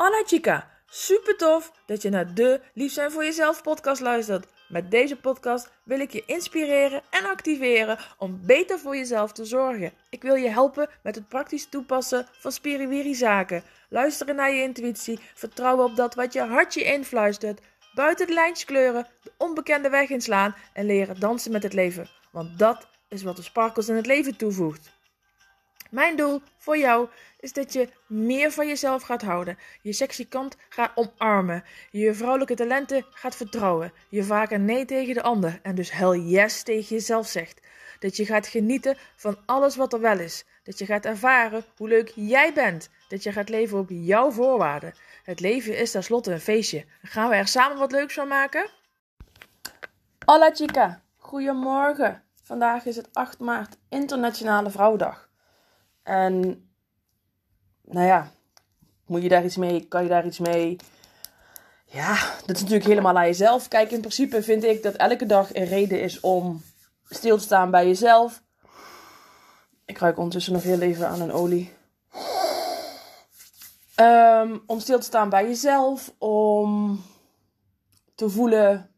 Anna Chica, super tof dat je naar de Lief zijn voor jezelf podcast luistert. Met deze podcast wil ik je inspireren en activeren om beter voor jezelf te zorgen. Ik wil je helpen met het praktisch toepassen van spiriwiri zaken. Luisteren naar je intuïtie, vertrouwen op dat wat je hartje influistert. Buiten de lijntjes kleuren, de onbekende weg inslaan en leren dansen met het leven. Want dat is wat de sparkles in het leven toevoegt. Mijn doel voor jou is dat je meer van jezelf gaat houden, je sexy kant gaat omarmen, je vrouwelijke talenten gaat vertrouwen, je vaker nee tegen de ander en dus hell yes tegen jezelf zegt. Dat je gaat genieten van alles wat er wel is. Dat je gaat ervaren hoe leuk jij bent. Dat je gaat leven op jouw voorwaarden. Het leven is tenslotte een feestje. Gaan we er samen wat leuks van maken? Hola chica, goedemorgen. Vandaag is het 8 maart, Internationale Vrouwendag. En nou ja, moet je daar iets mee? Kan je daar iets mee? Ja, dat is natuurlijk helemaal aan jezelf. Kijk, in principe vind ik dat elke dag een reden is om stil te staan bij jezelf. Ik ruik ondertussen nog heel even aan een olie. Ehm, om stil te staan bij jezelf. Om te voelen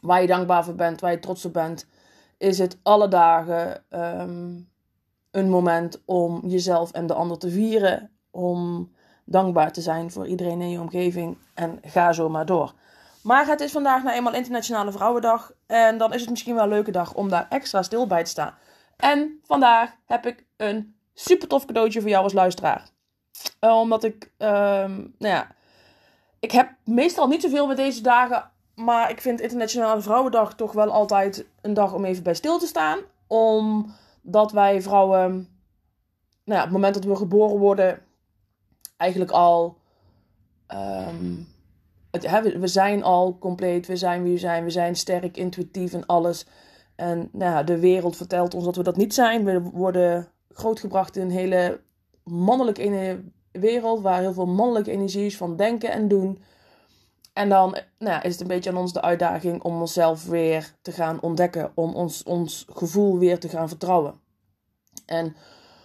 waar je dankbaar voor bent, waar je trots op bent. Is het alle dagen ehm, een moment om jezelf en de ander te vieren. Om dankbaar te zijn voor iedereen in je omgeving. En ga zo maar door. Maar het is vandaag nou eenmaal Internationale Vrouwendag. En dan is het misschien wel een leuke dag om daar extra stil bij te staan. En vandaag heb ik een super tof cadeautje voor jou als luisteraar. Uh, omdat ik, um, nou ja, ik heb meestal niet zoveel met deze dagen. Maar ik vind Internationale Vrouwendag toch wel altijd een dag om even bij stil te staan. Omdat wij vrouwen, nou ja, op het moment dat we geboren worden, eigenlijk al. We, we, zijn al compleet, we zijn wie we zijn, we zijn sterk, intuïtief en alles. En nou ja, de wereld vertelt ons dat we dat niet zijn. We worden grootgebracht in een hele mannelijke wereld, waar heel veel mannelijke energie is van denken en doen. En dan nou is het een beetje aan ons de uitdaging om onszelf weer te gaan ontdekken, om ons, ons gevoel weer te gaan vertrouwen. En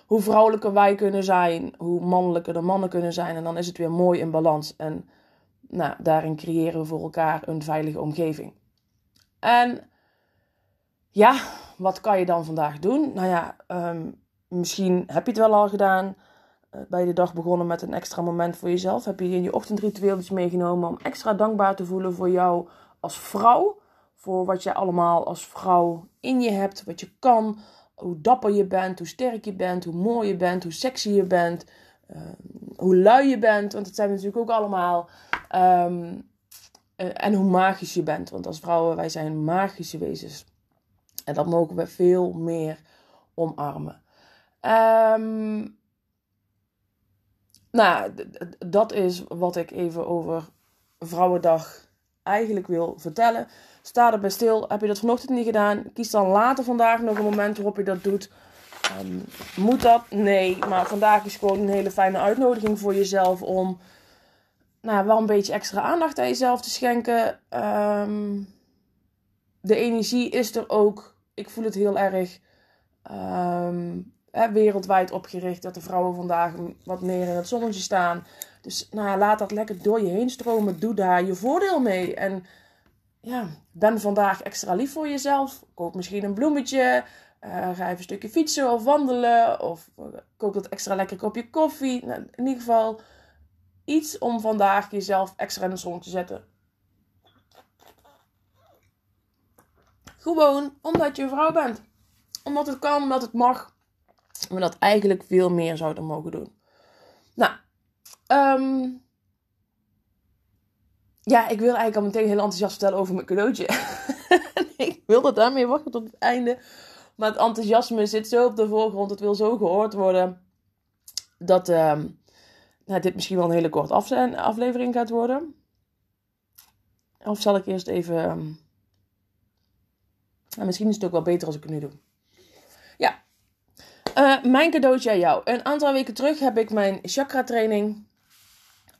hoe vrouwelijker wij kunnen zijn, hoe mannelijker de mannen kunnen zijn, en dan is het weer mooi in balans. En nou, daarin creëren we voor elkaar een veilige omgeving. En ja, wat kan je dan vandaag doen? Nou ja, um, misschien heb je het wel al gedaan. Uh, bij de dag begonnen met een extra moment voor jezelf. Heb je in je ochtendritueel meegenomen om extra dankbaar te voelen voor jou als vrouw. Voor wat je allemaal als vrouw in je hebt, wat je kan. Hoe dapper je bent, hoe sterk je bent, hoe mooi je bent, hoe sexy je bent. Uh, hoe lui je bent, want dat zijn we natuurlijk ook allemaal. Um, uh, en hoe magisch je bent, want als vrouwen, wij zijn magische wezens. En dat mogen we veel meer omarmen. Um, nou, dat is wat ik even over Vrouwendag eigenlijk wil vertellen. Sta erbij stil. Heb je dat vanochtend niet gedaan? Kies dan later vandaag nog een moment waarop je dat doet. Um, moet dat? Nee. Maar vandaag is gewoon een hele fijne uitnodiging voor jezelf om nou, wel een beetje extra aandacht aan jezelf te schenken. Um, de energie is er ook ik voel het heel erg um, wereldwijd opgericht. Dat de vrouwen vandaag wat meer in het zonnetje staan. Dus nou ja, laat dat lekker door je heen stromen. Doe daar je voordeel mee. En ja, ben vandaag extra lief voor jezelf. Koop misschien een bloemetje. Uh, ga even een stukje fietsen of wandelen. Of uh, koop dat extra lekker kopje koffie. Nou, in ieder geval iets om vandaag jezelf extra in de zon te zetten. Gewoon omdat je een vrouw bent. Omdat het kan, omdat het mag. We dat eigenlijk veel meer zouden mogen doen. Nou, um, ja, ik wil eigenlijk al meteen heel enthousiast vertellen over mijn cadeautje. ik wilde daarmee wachten tot het einde. Maar het enthousiasme zit zo op de voorgrond. Het wil zo gehoord worden. Dat um, nou, dit misschien wel een hele korte aflevering gaat worden. Of zal ik eerst even um, en misschien is het ook wel beter als ik het nu doe. Uh, mijn cadeautje aan jou. Een aantal weken terug heb ik mijn chakra training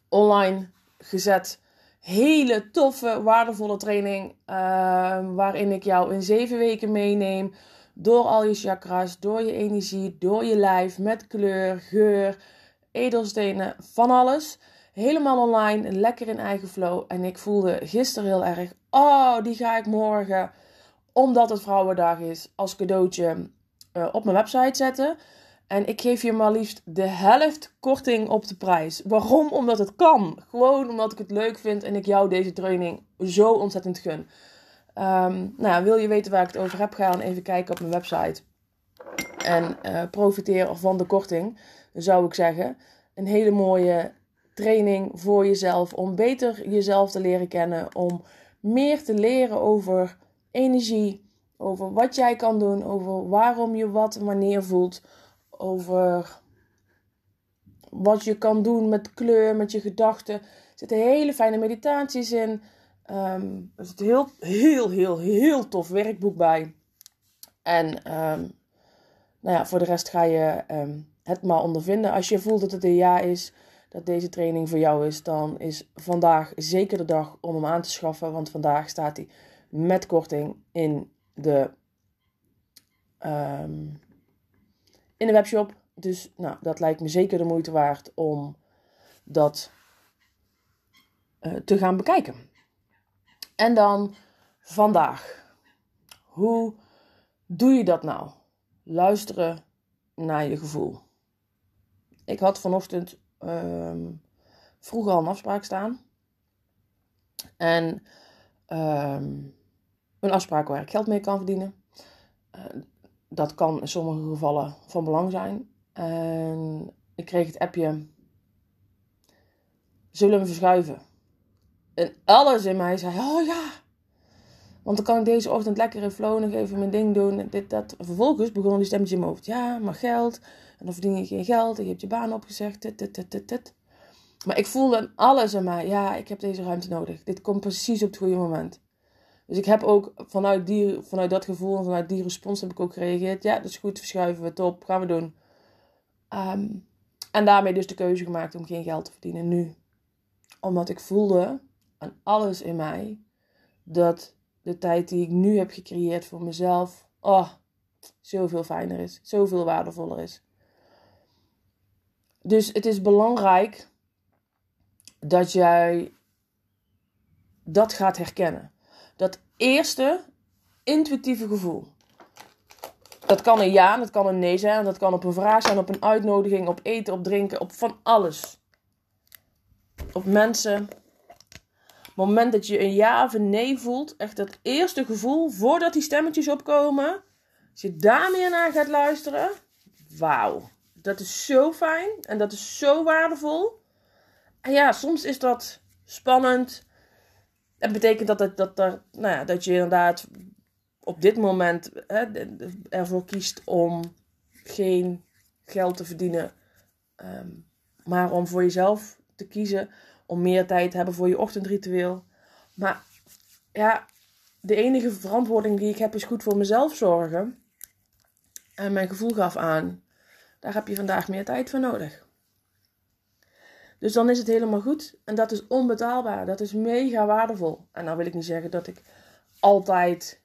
online gezet. Hele toffe, waardevolle training. Uh, waarin ik jou in zeven weken meeneem. Door al je chakra's, door je energie, door je lijf. Met kleur, geur, edelstenen, van alles. Helemaal online, lekker in eigen flow. En ik voelde gisteren heel erg, oh, die ga ik morgen, omdat het Vrouwendag is, als cadeautje uh, op mijn website zetten. En ik geef je maar liefst de helft korting op de prijs. Waarom? Omdat het kan. Gewoon omdat ik het leuk vind en ik jou deze training zo ontzettend gun. Um, nou, wil je weten waar ik het over heb, ga dan even kijken op mijn website. En uh, profiteer van de korting, zou ik zeggen. Een hele mooie training voor jezelf. Om beter jezelf te leren kennen. Om meer te leren over energie. Over wat jij kan doen. Over waarom je wat wanneer voelt over wat je kan doen met kleur, met je gedachten. Er zitten hele fijne meditaties in. Um, er zit heel, heel, heel, heel tof werkboek bij. En um, nou ja, voor de rest ga je um, het maar ondervinden. Als je voelt dat het een ja is, dat deze training voor jou is, dan is vandaag zeker de dag om hem aan te schaffen. Want vandaag staat hij met korting in de in de webshop. Dus nou, dat lijkt me zeker de moeite waard om dat uh, te gaan bekijken. En dan vandaag. Hoe doe je dat nou? Luisteren naar je gevoel. Ik had vanochtend um, vroeg al een afspraak staan. En um, een afspraak waar ik geld mee kan verdienen. Uh, dat kan in sommige gevallen van belang zijn. En ik kreeg het appje: Zullen we verschuiven? En alles in mij zei: Oh ja. Want dan kan ik deze ochtend lekker in flow nog even mijn ding doen. Dit, dat. vervolgens begon die stemmetje in mijn hoofd: Ja, maar geld. En dan verdien je geen geld. En je hebt je baan opgezegd. Dit, dit, dit. Maar ik voelde alles in mij: Ja, ik heb deze ruimte nodig. Dit komt precies op het goede moment. Dus ik heb ook vanuit, die, vanuit dat gevoel en vanuit die respons heb ik ook gereageerd. Ja, dat is goed, verschuiven we, top, gaan we doen. Ehm, en daarmee dus de keuze gemaakt om geen geld te verdienen nu. Omdat ik voelde aan alles in mij dat de tijd die ik nu heb gecreëerd voor mezelf, oh, zoveel fijner is, zoveel waardevoller is. Dus het is belangrijk dat jij dat gaat herkennen dat eerste intuïtieve gevoel. Dat kan een ja, dat kan een nee zijn, dat kan op een vraag zijn, op een uitnodiging, op eten, op drinken, op van alles. Op mensen. Het moment dat je een ja of een nee voelt, echt dat eerste gevoel, voordat die stemmetjes opkomen, als je daar meer naar gaat luisteren, wauw. Dat is zo fijn en dat is zo waardevol. En ja, soms is dat spannend. Het betekent dat, het, dat, er, nou ja, dat je inderdaad op dit moment hè, ervoor kiest om geen geld te verdienen, ehm, maar om voor jezelf te kiezen, om meer tijd te hebben voor je ochtendritueel. Maar ja, de enige verantwoording die ik heb is goed voor mezelf zorgen. En mijn gevoel gaf aan, daar heb je vandaag meer tijd voor nodig. Dus dan is het helemaal goed. En dat is onbetaalbaar. Dat is mega waardevol. En dan wil ik niet zeggen dat ik altijd.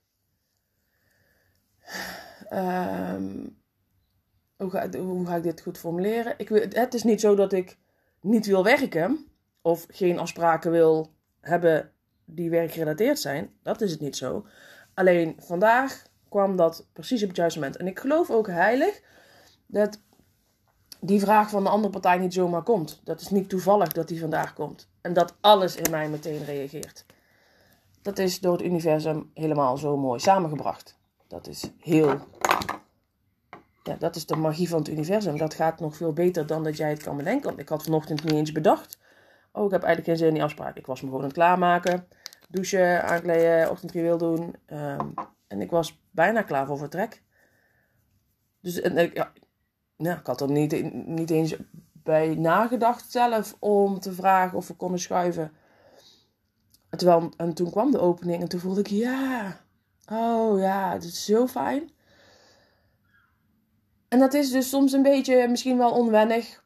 Ehm, hoe, ga, hoe ga ik dit goed formuleren? Ik, het is niet zo dat ik niet wil werken. Of geen afspraken wil hebben die werkgerelateerd zijn. Dat is het niet zo. Alleen vandaag kwam dat precies op het juiste moment. En ik geloof ook heilig dat die vraag van de andere partij niet zomaar komt. Dat is niet toevallig dat die vandaag komt. En dat alles in mij meteen reageert. Dat is door het universum helemaal zo mooi samengebracht. Dat is heel. Ja, dat is de magie van het universum. Dat gaat nog veel beter dan dat jij het kan bedenken. Ik had vanochtend niet eens bedacht. Oh, ik heb eigenlijk geen zin in die afspraak. Ik was me gewoon aan het klaarmaken. Douchen, aankleden, ochtendritueel doen. Um, en ik was bijna klaar voor vertrek. Dus en, ja, nou, ik had er niet, niet eens bij nagedacht zelf om te vragen of we konden schuiven. Terwijl, en toen kwam de opening en toen voelde ik, ja, oh ja, het is zo fijn. En dat is dus soms een beetje misschien wel onwennig.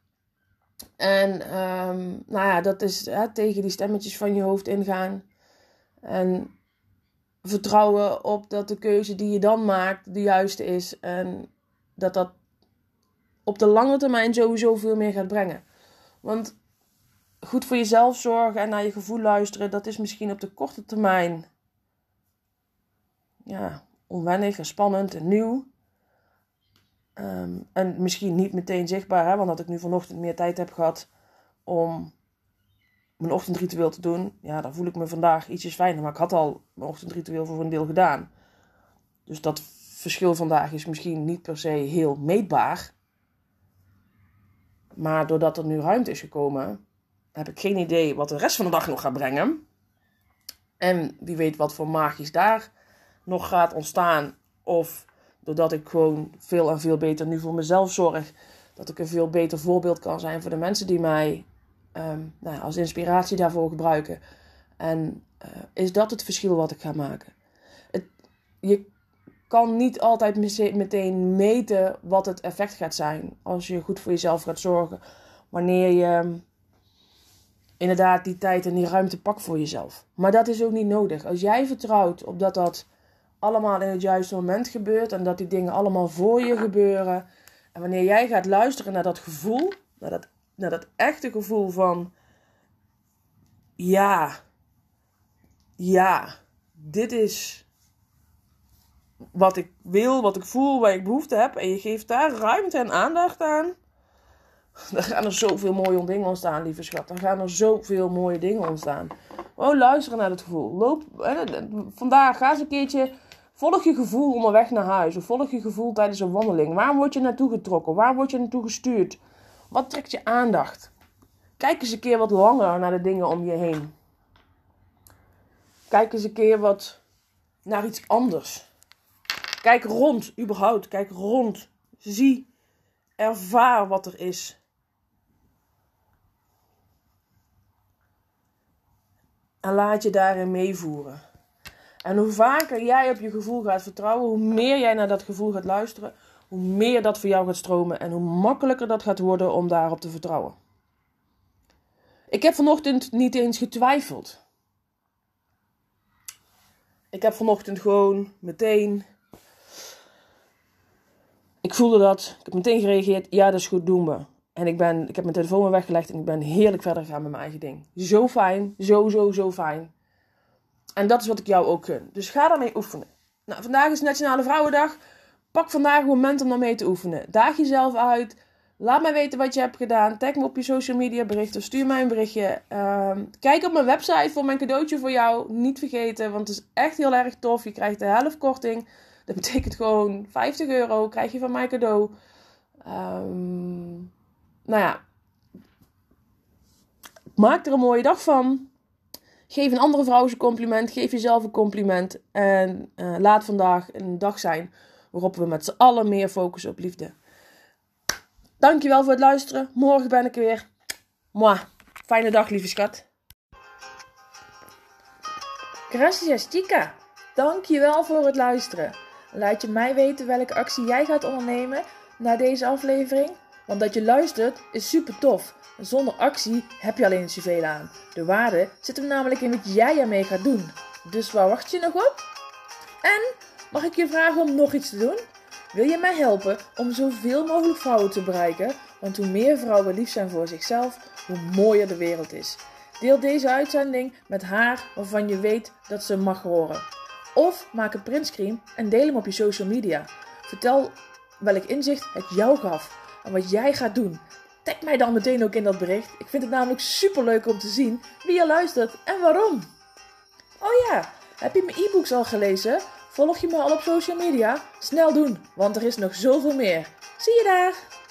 En um, nou ja, dat is hè, tegen die stemmetjes van je hoofd ingaan. En vertrouwen op dat de keuze die je dan maakt de juiste is. En dat dat op de lange termijn sowieso veel meer gaat brengen. Want goed voor jezelf zorgen en naar je gevoel luisteren, dat is misschien op de korte termijn ja, onwennig en spannend en nieuw. Ehm, en misschien niet meteen zichtbaar, hè, want dat ik nu vanochtend meer tijd heb gehad om mijn ochtendritueel te doen. Ja, dan voel ik me vandaag ietsjes fijner. Maar ik had al mijn ochtendritueel voor een deel gedaan. Dus dat verschil vandaag is misschien niet per se heel meetbaar. Maar doordat er nu ruimte is gekomen, heb ik geen idee wat de rest van de dag nog gaat brengen. En wie weet wat voor magisch daar nog gaat ontstaan. Of doordat ik gewoon veel en veel beter nu voor mezelf zorg. Dat ik een veel beter voorbeeld kan zijn voor de mensen die mij um, nou, als inspiratie daarvoor gebruiken. En uh, is dat het verschil wat ik ga maken? Het, je kan niet altijd meteen meten wat het effect gaat zijn als je goed voor jezelf gaat zorgen. Wanneer je inderdaad die tijd en die ruimte pakt voor jezelf. Maar dat is ook niet nodig. Als jij vertrouwt op dat dat allemaal in het juiste moment gebeurt en dat die dingen allemaal voor je gebeuren. En wanneer jij gaat luisteren naar dat gevoel, naar dat, naar dat echte gevoel van ja, ja, dit is wat ik wil, wat ik voel, waar ik behoefte heb. En je geeft daar ruimte en aandacht aan. Dan gaan er zoveel mooie dingen ontstaan, lieve schat. Dan gaan er zoveel mooie dingen ontstaan. Oh, luisteren naar het gevoel. Loop, vandaag ga eens een keertje Volg je gevoel onderweg naar huis of volg je gevoel tijdens een wandeling. Waar word je naartoe getrokken? Waar word je naartoe gestuurd? Wat trekt je aandacht? Kijk eens een keer wat langer naar de dingen om je heen. Kijk eens een keer wat naar iets anders. Kijk rond, überhaupt. Kijk rond. Zie, ervaar wat er is. En laat je daarin meevoeren. En hoe vaker jij op je gevoel gaat vertrouwen, hoe meer jij naar dat gevoel gaat luisteren, hoe meer dat voor jou gaat stromen en hoe makkelijker dat gaat worden om daarop te vertrouwen. Ik heb vanochtend niet eens getwijfeld. Ik heb vanochtend gewoon meteen. Ik voelde dat. Ik heb meteen gereageerd. Ja, dat is goed, doen we. En ik, ben, ik heb mijn telefoon weer weggelegd en ik ben heerlijk verder gegaan met mijn eigen ding. Zo fijn. Zo, zo, zo fijn. En dat is wat ik jou ook gun. Dus ga daarmee oefenen. Nou, vandaag is Nationale Vrouwendag. Pak vandaag een moment om daarmee te oefenen. Daag jezelf uit. Laat mij weten wat je hebt gedaan. Tag me op je social media berichten. Stuur mij een berichtje. Ehm, kijk op mijn website voor mijn cadeautje voor jou. Niet vergeten, want het is echt heel erg tof. Je krijgt de helft korting. Dat betekent gewoon 50 euro krijg je van mij cadeau. Um, nou ja. Maak er een mooie dag van. Geef een andere vrouw een compliment. Geef jezelf een compliment. En uh, laat vandaag een dag zijn waarop we met z'n allen meer focussen op liefde. Dankjewel voor het luisteren. Morgen ben ik er weer. Mwah. Fijne dag, lieve schat. Gracias, chica. Dankjewel voor het luisteren. Laat je mij weten welke actie jij gaat ondernemen na deze aflevering. Want dat je luistert is super tof. Zonder actie heb je alleen zoveel aan. De waarde zit hem namelijk in wat jij ermee gaat doen. Dus waar wacht je nog op? En mag ik je vragen om nog iets te doen? Wil je mij helpen om zoveel mogelijk vrouwen te bereiken? Want hoe meer vrouwen lief zijn voor zichzelf, hoe mooier de wereld is. Deel deze uitzending met haar waarvan je weet dat ze mag horen. Of maak een printscreen en deel hem op je social media. Vertel welk inzicht het jou gaf en wat jij gaat doen. Tag mij dan meteen ook in dat bericht. Ik vind het namelijk super leuk om te zien wie je luistert en waarom. Oh ja, heb je mijn e-books al gelezen? Volg je me al op social media? Snel doen, want er is nog zoveel meer. Zie je daar!